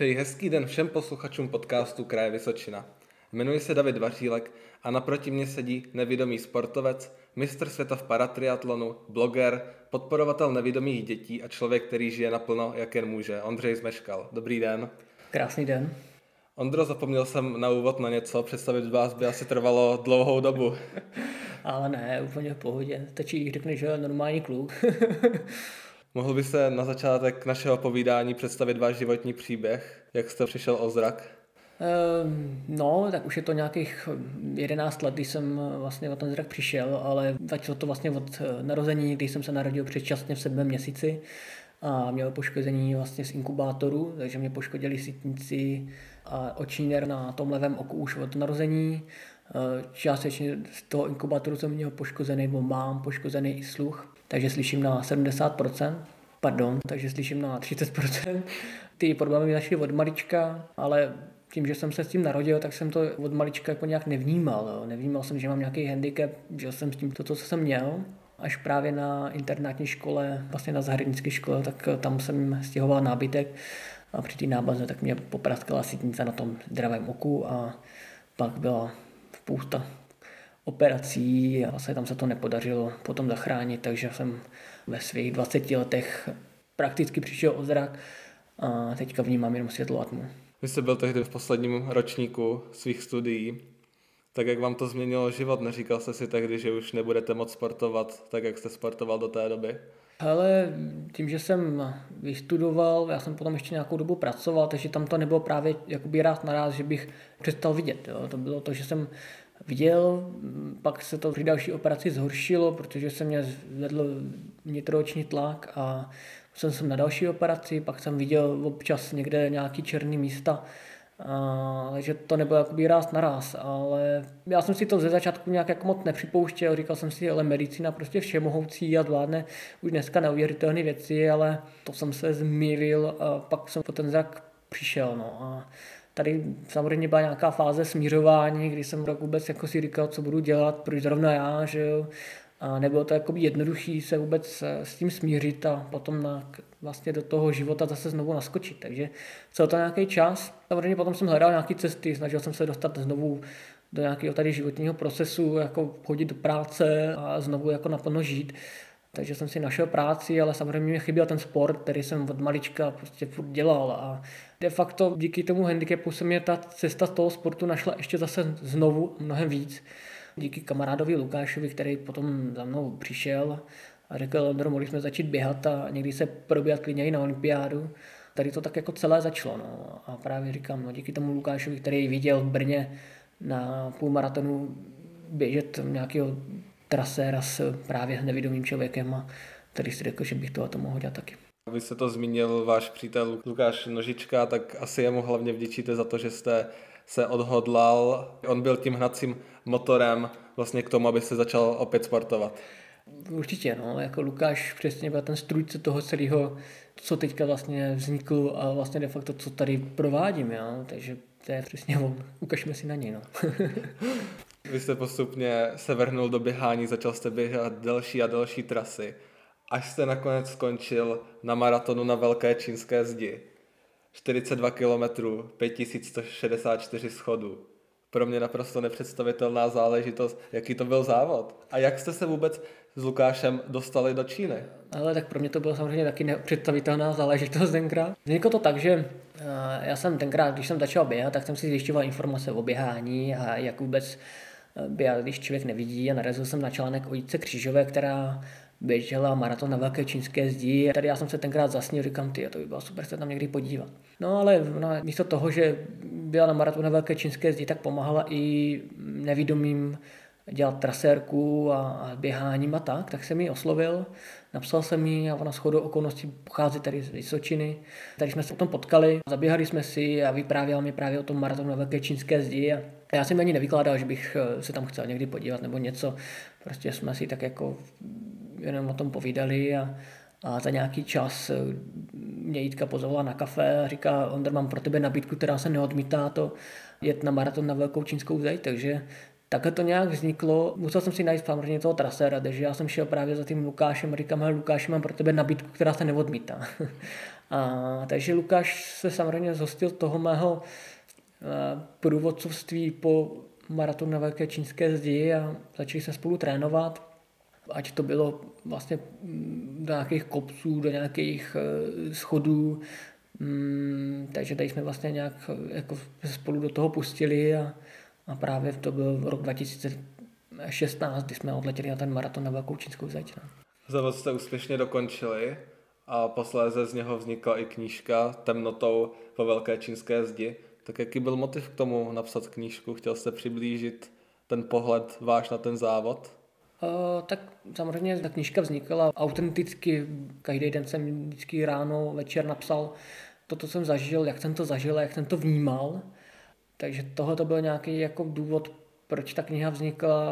Přeji hezký den všem posluchačům podcastu Kraje Vysočina. Jmenuji se David Vařílek a naproti mě sedí nevidomý sportovec, mistr světa v paratriatlonu, bloger, podporovatel nevidomých dětí a člověk, který žije naplno, jak jen může. Ondřej Zmeškal. Dobrý den. Krásný den. Ondro, zapomněl jsem na úvod na něco, představit vás by asi trvalo dlouhou dobu. Ale ne, úplně v pohodě. Stačí, když řekneš, že je normální kluk. Mohl by se na začátek našeho povídání představit váš životní příběh? Jak jste přišel o zrak? Ehm, no, tak už je to nějakých 11 let, když jsem vlastně o ten zrak přišel, ale začalo to vlastně od eh, narození, když jsem se narodil předčasně v sedmém měsíci a měl poškození vlastně z inkubátoru, takže mě poškodili sítnici a oční na tom levém oku už od narození. Eh, částečně z toho inkubátoru jsem měl poškozený, nebo mám poškozený i sluch, takže slyším na 70%, pardon, takže slyším na 30%. Ty problémy mi našly od malička, ale tím, že jsem se s tím narodil, tak jsem to od malička jako nějak nevnímal. Jo. Nevnímal jsem, že mám nějaký handicap, že jsem s tím to, co jsem měl. Až právě na internátní škole, vlastně na zahradnické škole, tak tam jsem stěhoval nábytek a při té nábaze tak mě popraskala sítnice na tom zdravém oku a pak byla spousta operací a vlastně tam se to nepodařilo potom zachránit, takže jsem ve svých 20 letech prakticky přišel o zrak a teďka vnímám jenom světlo a tmu. Vy jste byl tehdy v posledním ročníku svých studií. Tak jak vám to změnilo život? Neříkal jste si tehdy, že už nebudete moc sportovat tak, jak jste sportoval do té doby? Ale tím, že jsem vystudoval, já jsem potom ještě nějakou dobu pracoval, takže tam to nebylo právě jakoby rád naraz, že bych přestal vidět. Jo. To bylo to, že jsem viděl, pak se to při další operaci zhoršilo, protože se mě zvedl nitrooční tlak a jsem jsem na další operaci, pak jsem viděl občas někde nějaký černý místa, takže to nebylo jakoby ráz na ráz, ale já jsem si to ze začátku nějak jako moc nepřipouštěl, říkal jsem si, ale medicína prostě všemohoucí a zvládne už dneska neuvěřitelné věci, ale to jsem se zmýlil a pak jsem po ten zrak přišel. No. A tady samozřejmě byla nějaká fáze smířování, kdy jsem tak vůbec jako si říkal, co budu dělat, proč zrovna já, že jo. A nebylo to jako jednoduché se vůbec eh, s tím smířit a potom na, vlastně do toho života zase znovu naskočit. Takže co to nějaký čas. Samozřejmě potom jsem hledal nějaké cesty, snažil jsem se dostat znovu do nějakého tady životního procesu, jako chodit do práce a znovu jako naplno žít. Takže jsem si našel práci, ale samozřejmě mi chyběl ten sport, který jsem od malička prostě furt dělal a de facto díky tomu handicapu se mě ta cesta z toho sportu našla ještě zase znovu mnohem víc. Díky kamarádovi Lukášovi, který potom za mnou přišel a řekl, Ondro, mohli jsme začít běhat a někdy se probíhat klidně i na olympiádu. Tady to tak jako celé začalo. No. A právě říkám, no, díky tomu Lukášovi, který viděl v Brně na půlmaratonu běžet nějakého traséra s právě nevidomým člověkem a tady si řekl, že bych to mohl dělat taky. Vy jste to zmínil, váš přítel Lukáš Nožička, tak asi jemu hlavně vděčíte za to, že jste se odhodlal. On byl tím hnacím motorem vlastně k tomu, aby se začal opět sportovat. Určitě, no, jako Lukáš přesně byl ten strůjce toho celého, co teďka vlastně vzniklo a vlastně de facto, co tady provádím, jo? takže to je přesně on. Ukažme si na něj, no. Vy jste postupně se vrhnul do běhání, začal jste běhat delší a delší trasy, až jste nakonec skončil na maratonu na Velké čínské zdi. 42 km, 5164 schodů. Pro mě naprosto nepředstavitelná záležitost, jaký to byl závod. A jak jste se vůbec s Lukášem dostali do Číny? Ale tak pro mě to bylo samozřejmě taky nepředstavitelná záležitost tenkrát. Vzniklo to tak, že eh, já jsem tenkrát, když jsem začal běhat, tak jsem si zjišťoval informace o běhání a jak vůbec běhat, když člověk nevidí a narazil jsem na článek o Jitce Křížové, která běžela maraton na velké čínské zdi. Tady já jsem se tenkrát zasnil, říkám, ty, to by bylo super se tam někdy podívat. No ale no, místo toho, že byla na maratonu na velké čínské zdi, tak pomáhala i nevidomým dělat trasérku a, a běháním a tak, tak jsem ji oslovil, napsal jsem jí a ona shodou okolností pochází tady z Vysočiny. Tady jsme se potom potkali, zaběhali jsme si a vyprávěl mi právě o tom maratonu na velké čínské zdi a já jsem ani nevykládal, že bych eh, se tam chtěl někdy podívat nebo něco. Prostě jsme si tak jako jenom o tom povídali a, a za nějaký čas eh, mě Jitka pozvala na kafe a říká, Ondr, mám pro tebe nabídku, která se neodmítá, to jet na maraton na Velkou čínskou zeď, takže takhle to nějak vzniklo. Musel jsem si najít samozřejmě toho trasera, takže já jsem šel právě za tím Lukášem a říkám, hele Lukáši, mám pro tebe nabídku, která se neodmítá. a, takže Lukáš se samozřejmě zhostil toho mého průvodcovství po maratonu na Velké čínské zdi a začali jsme spolu trénovat. Ať to bylo vlastně mm, do nějakých kopců, do nějakých eh, schodů, Mm, takže tady jsme vlastně nějak jako spolu do toho pustili a, a právě to byl rok 2016, kdy jsme odletěli na ten maraton na Velkou čínskou zeď. No. Závod jste úspěšně dokončili a posléze z něho vznikla i knížka Temnotou po Velké čínské zdi. Tak jaký byl motiv k tomu napsat knížku? Chtěl jste přiblížit ten pohled váš na ten závod? Uh, tak samozřejmě ta knížka vznikla autenticky. Každý den jsem vždycky ráno, večer napsal to, co jsem zažil, jak jsem to zažil jak jsem to vnímal. Takže tohle to byl nějaký jako důvod, proč ta kniha vznikla,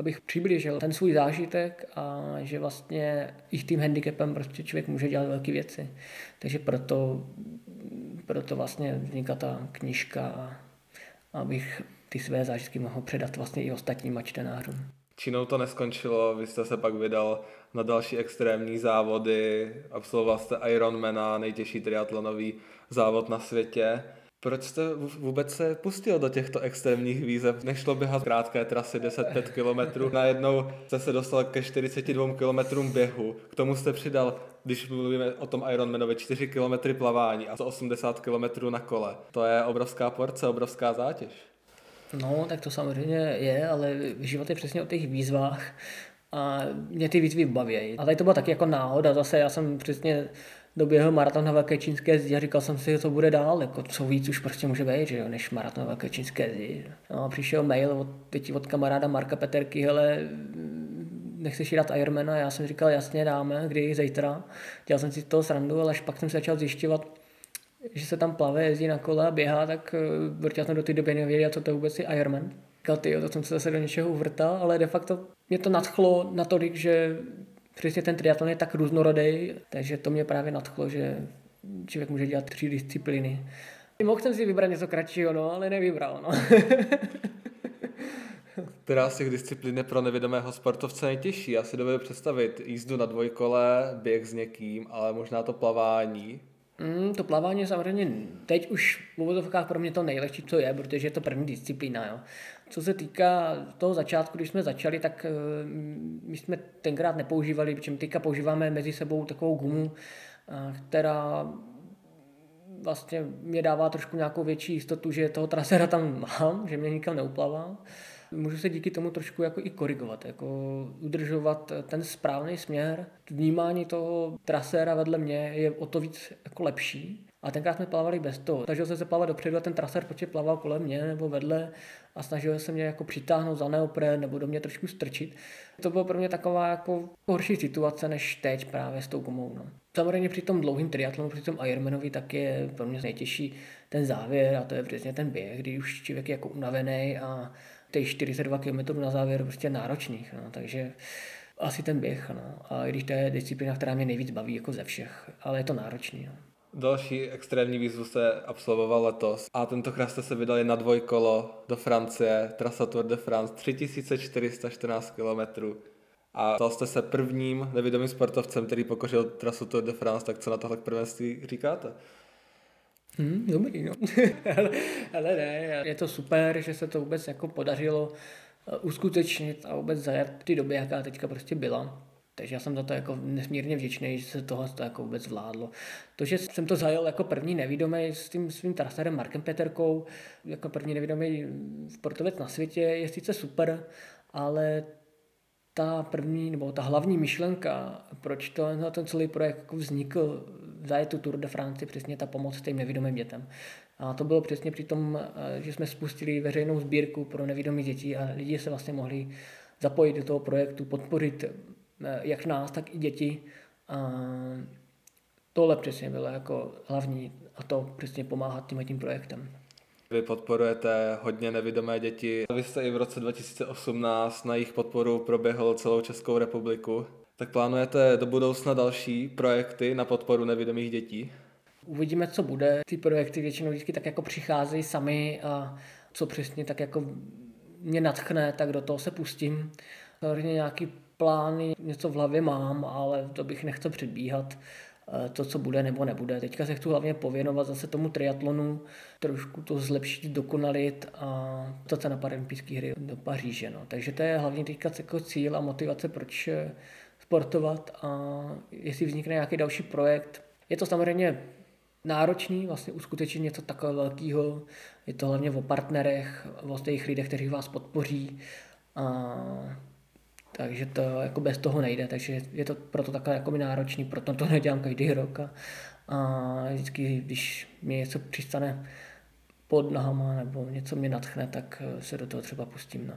abych přiblížil ten svůj zážitek a že vlastně i tím handicapem prostě člověk může dělat velké věci. Takže proto, proto vlastně vznikla ta knižka, abych ty své zážitky mohl předat vlastně i ostatním čtenářům. Čínou to neskončilo, vy jste se pak vydal na další extrémní závody, absolvoval jste Ironmana, nejtěžší triatlonový závod na světě. Proč jste vůbec se pustil do těchto extrémních výzev? Nešlo běhat krátké trasy 10-5 km, najednou jste se dostal ke 42 km běhu, k tomu jste přidal, když mluvíme o tom Ironmanovi, 4 km plavání a 180 km na kole. To je obrovská porce, obrovská zátěž. No, tak to samozřejmě je, ale život je přesně o těch výzvách a mě ty výzvy baví. A tady to byla taky jako náhoda, zase já jsem přesně doběhl maraton na Velké čínské zdi a říkal jsem si, co bude dál, jako co víc už prostě může být, že jo, než maraton na Velké čínské zdi. No a přišel mail od, teď od kamaráda Marka Peterky, hele, nechceš jít dát Ironmana? Já jsem říkal, jasně dáme, kdy zítra. Dělal jsem si to srandu, ale až pak jsem se začal zjišťovat, že se tam plave, jezdí na kole a běhá, tak uh, protože jsem do té doby nevěděl, co to vůbec je Ironman. Říkal, ty, to jsem se zase do něčeho uvrtal, ale de facto mě to nadchlo natolik, že přesně ten triatlon je tak různorodý, takže to mě právě nadchlo, že člověk může dělat tři disciplíny. Mohl jsem si vybrat něco kratšího, no, ale nevybral, no. Která z těch disciplín je pro nevědomého sportovce nejtěžší? Já si dovedu představit jízdu na dvojkole, běh s někým, ale možná to plavání. Mm, to plavání je samozřejmě teď už v uvozovkách pro mě to nejlehčí, co je, protože je to první disciplína. Jo. Co se týká toho začátku, když jsme začali, tak uh, my jsme tenkrát nepoužívali, čím teďka používáme mezi sebou takovou gumu, uh, která vlastně mě dává trošku nějakou větší jistotu, že toho trasera tam mám, že mě nikam neuplavá můžu se díky tomu trošku jako i korigovat, jako udržovat ten správný směr. Vnímání toho traséra vedle mě je o to víc jako lepší. A tenkrát jsme plavali bez toho. Snažil jsem se plavat dopředu a ten trasér počet plaval kolem mě nebo vedle a snažil se mě jako přitáhnout za neopren nebo do mě trošku strčit. To bylo pro mě taková jako horší situace než teď právě s tou gumou. No. Samozřejmě při tom dlouhým triatlonu, při tom Ironmanovi, tak je pro mě nejtěžší ten závěr a to je přesně ten běh, kdy už člověk je jako unavený a těch 42 km na závěr prostě náročných, no, takže asi ten běh, no. A i když to je disciplína, která mě nejvíc baví jako ze všech, ale je to náročný, no. Další extrémní výzvu jste absolvoval letos a tentokrát jste se vydali na dvojkolo do Francie, trasa Tour de France, 3414 km. A stal jste se prvním nevědomým sportovcem, který pokořil trasu Tour de France, tak co na tohle prvenství říkáte? Hmm, dobrý, no. ale, ne, je to super, že se to vůbec jako podařilo eh, uskutečnit a vůbec zajet v té době, jaká teďka prostě byla. Takže já jsem za to jako nesmírně vděčný, že se tohle to jako vůbec zvládlo. To, že jsem to zajel jako první nevidomý s tím svým traserem Markem Peterkou, jako první nevidomý sportovec na světě, je sice super, ale ta první, nebo ta hlavní myšlenka, proč to, ten celý projekt jako vznikl, zajet tu Tour de France, přesně ta pomoc těm nevidomým dětem. A to bylo přesně při tom, eh, že jsme spustili veřejnou sbírku pro nevidomé děti a lidi se vlastně mohli zapojit do toho projektu, podporit eh, jak nás, tak i děti. A tohle přesně bylo jako hlavní a to přesně pomáhat tím tím projektem. Vy podporujete hodně nevidomé děti. Vy jste i v roce 2018 na jejich podporu proběhl celou Českou republiku. Tak plánujete do budoucna další projekty na podporu nevidomých dětí? Uvidíme, co bude. Ty projekty většinou vždycky tak jako přicházejí sami a co přesně tak jako mě natchne, tak do toho se pustím. Samozřejmě nějaký plány, něco v hlavě mám, ale to bych nechtěl předbíhat eh, to, co bude nebo nebude. Teďka se chci hlavně pověnovat zase tomu triatlonu, trošku to zlepšit, dokonalit a to se na paralympijské hry do Paříže. No. Takže to je hlavně teďka jako cíl a motivace, proč eh, sportovat a jestli vznikne nějaký další projekt. Je to samozřejmě náročný vlastně uskutečnit něco takového velkého. Je to hlavně o partnerech, o těch lidech, kteří vás podpoří. A takže to jako bez toho nejde, takže je to proto takové jako náročný, proto to nedělám každý rok a, a vždycky, když mi něco přistane pod nohama nebo něco mě natchne, tak se do toho třeba pustím. No.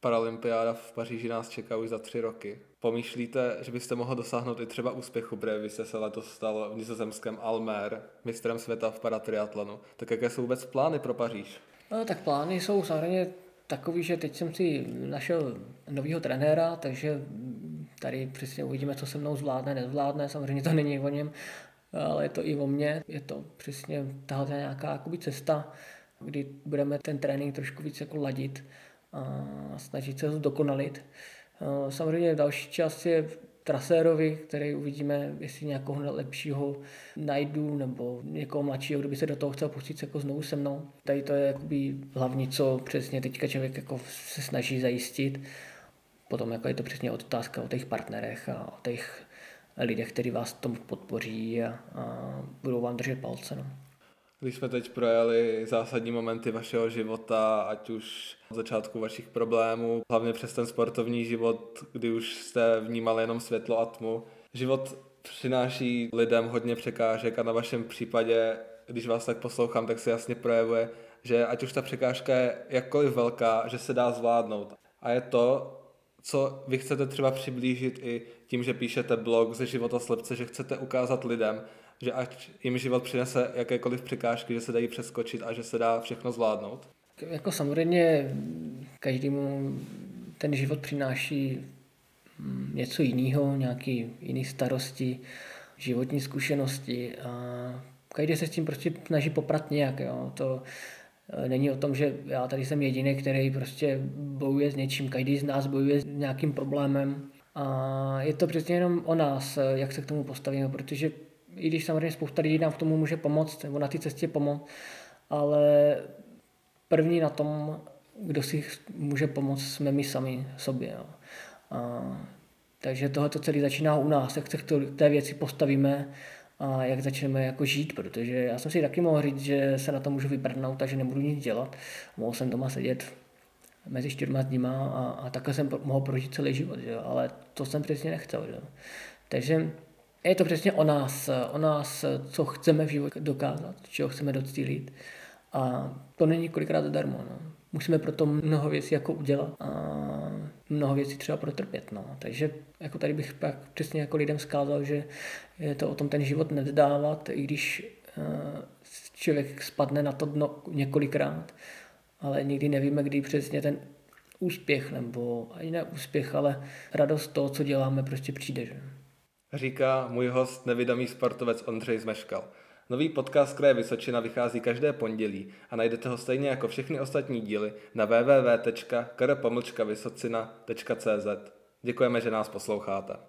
Paralympiáda v Paříži nás čeká už za tři roky. Pomýšlíte, že byste mohl dosáhnout i třeba úspěchu, protože vy jste se letos stal v nizozemském Almer, mistrem světa v paratriatlonu. Tak jaké jsou vůbec plány pro Paříž? No, tak plány jsou samozřejmě takový, že teď jsem si našel nového trenéra, takže tady přesně uvidíme, co se mnou zvládne, nezvládne. Samozřejmě to není o něm, ale je to i o mně. Je to přesně tahle nějaká jakoby cesta, kdy budeme ten trénink trošku víc jako ladit a snažit se ho dokonalit. Samozřejmě další část je trasérovi, který uvidíme, jestli nějakého lepšího najdu nebo někoho mladšího, kdo by se do toho chtěl pustit jako znovu se mnou. Tady to je jakoby hlavní, co přesně teďka člověk jako se snaží zajistit. Potom jako je to přesně otázka o těch partnerech a o těch lidech, kteří vás tomu podpoří a, a budou vám držet palce. No. Když jsme teď projeli zásadní momenty vašeho života, ať už od začátku vašich problémů, hlavně přes ten sportovní život, kdy už jste vnímali jenom světlo a tmu. Život přináší lidem hodně překážek a na vašem případě, když vás tak poslouchám, tak se jasně projevuje, že ať už ta překážka je jakkoliv velká, že se dá zvládnout. A je to, co vy chcete třeba přiblížit i tím, že píšete blog ze života slepce, že chcete ukázat lidem, že ať jim život přinese jakékoliv překážky, že se dají přeskočit a že se dá všechno zvládnout? Jako samozřejmě každému ten život přináší mm, něco jiného, nějaký jiný starosti, životní zkušenosti a každý se s tím prostě snaží poprat nějak. Jo. To e, není o tom, že já tady jsem jediný, který prostě bojuje s něčím, každý z nás bojuje s nějakým problémem a je to přesně jenom o nás, jak se k tomu postavíme, protože i když samozřejmě spousta lidí nám v tomu může pomoct, nebo na té cestě pomoct, ale první na tom, kdo si může pomoct, jsme my sami sobě. Jo. A, takže tohle to celé začíná u nás, jak se k té věci postavíme a jak začneme jako žít, protože já jsem si taky mohl říct, že se na to můžu vyprdnout a že nebudu nic dělat. Mohl jsem doma sedět mezi čtyřma dníma a, a takhle jsem mohl prožít celý život, jo? ale to jsem přesně nechtěl. Jo? Takže je to přesně o nás, o nás, co chceme v životě dokázat, čeho chceme docílit. A to není kolikrát zadarmo. No. Musíme proto mnoho věcí jako udělat a mnoho věcí třeba protrpět. No. Takže jako tady bych pak přesně jako lidem zkázal, že je to o tom ten život nevzdávat, i když uh, člověk spadne na to dno několikrát, ale nikdy nevíme, kdy přesně ten úspěch, nebo ani ne úspěch, ale radost toho, co děláme, prostě přijde. Že? Říká můj host, nevidomý sportovec Ondřej Zmeškal. Nový podcast Kraje Vysočina vychází každé pondělí a najdete ho stejně jako všechny ostatní díly na www.kr.vysocina.cz. Děkujeme, že nás posloucháte.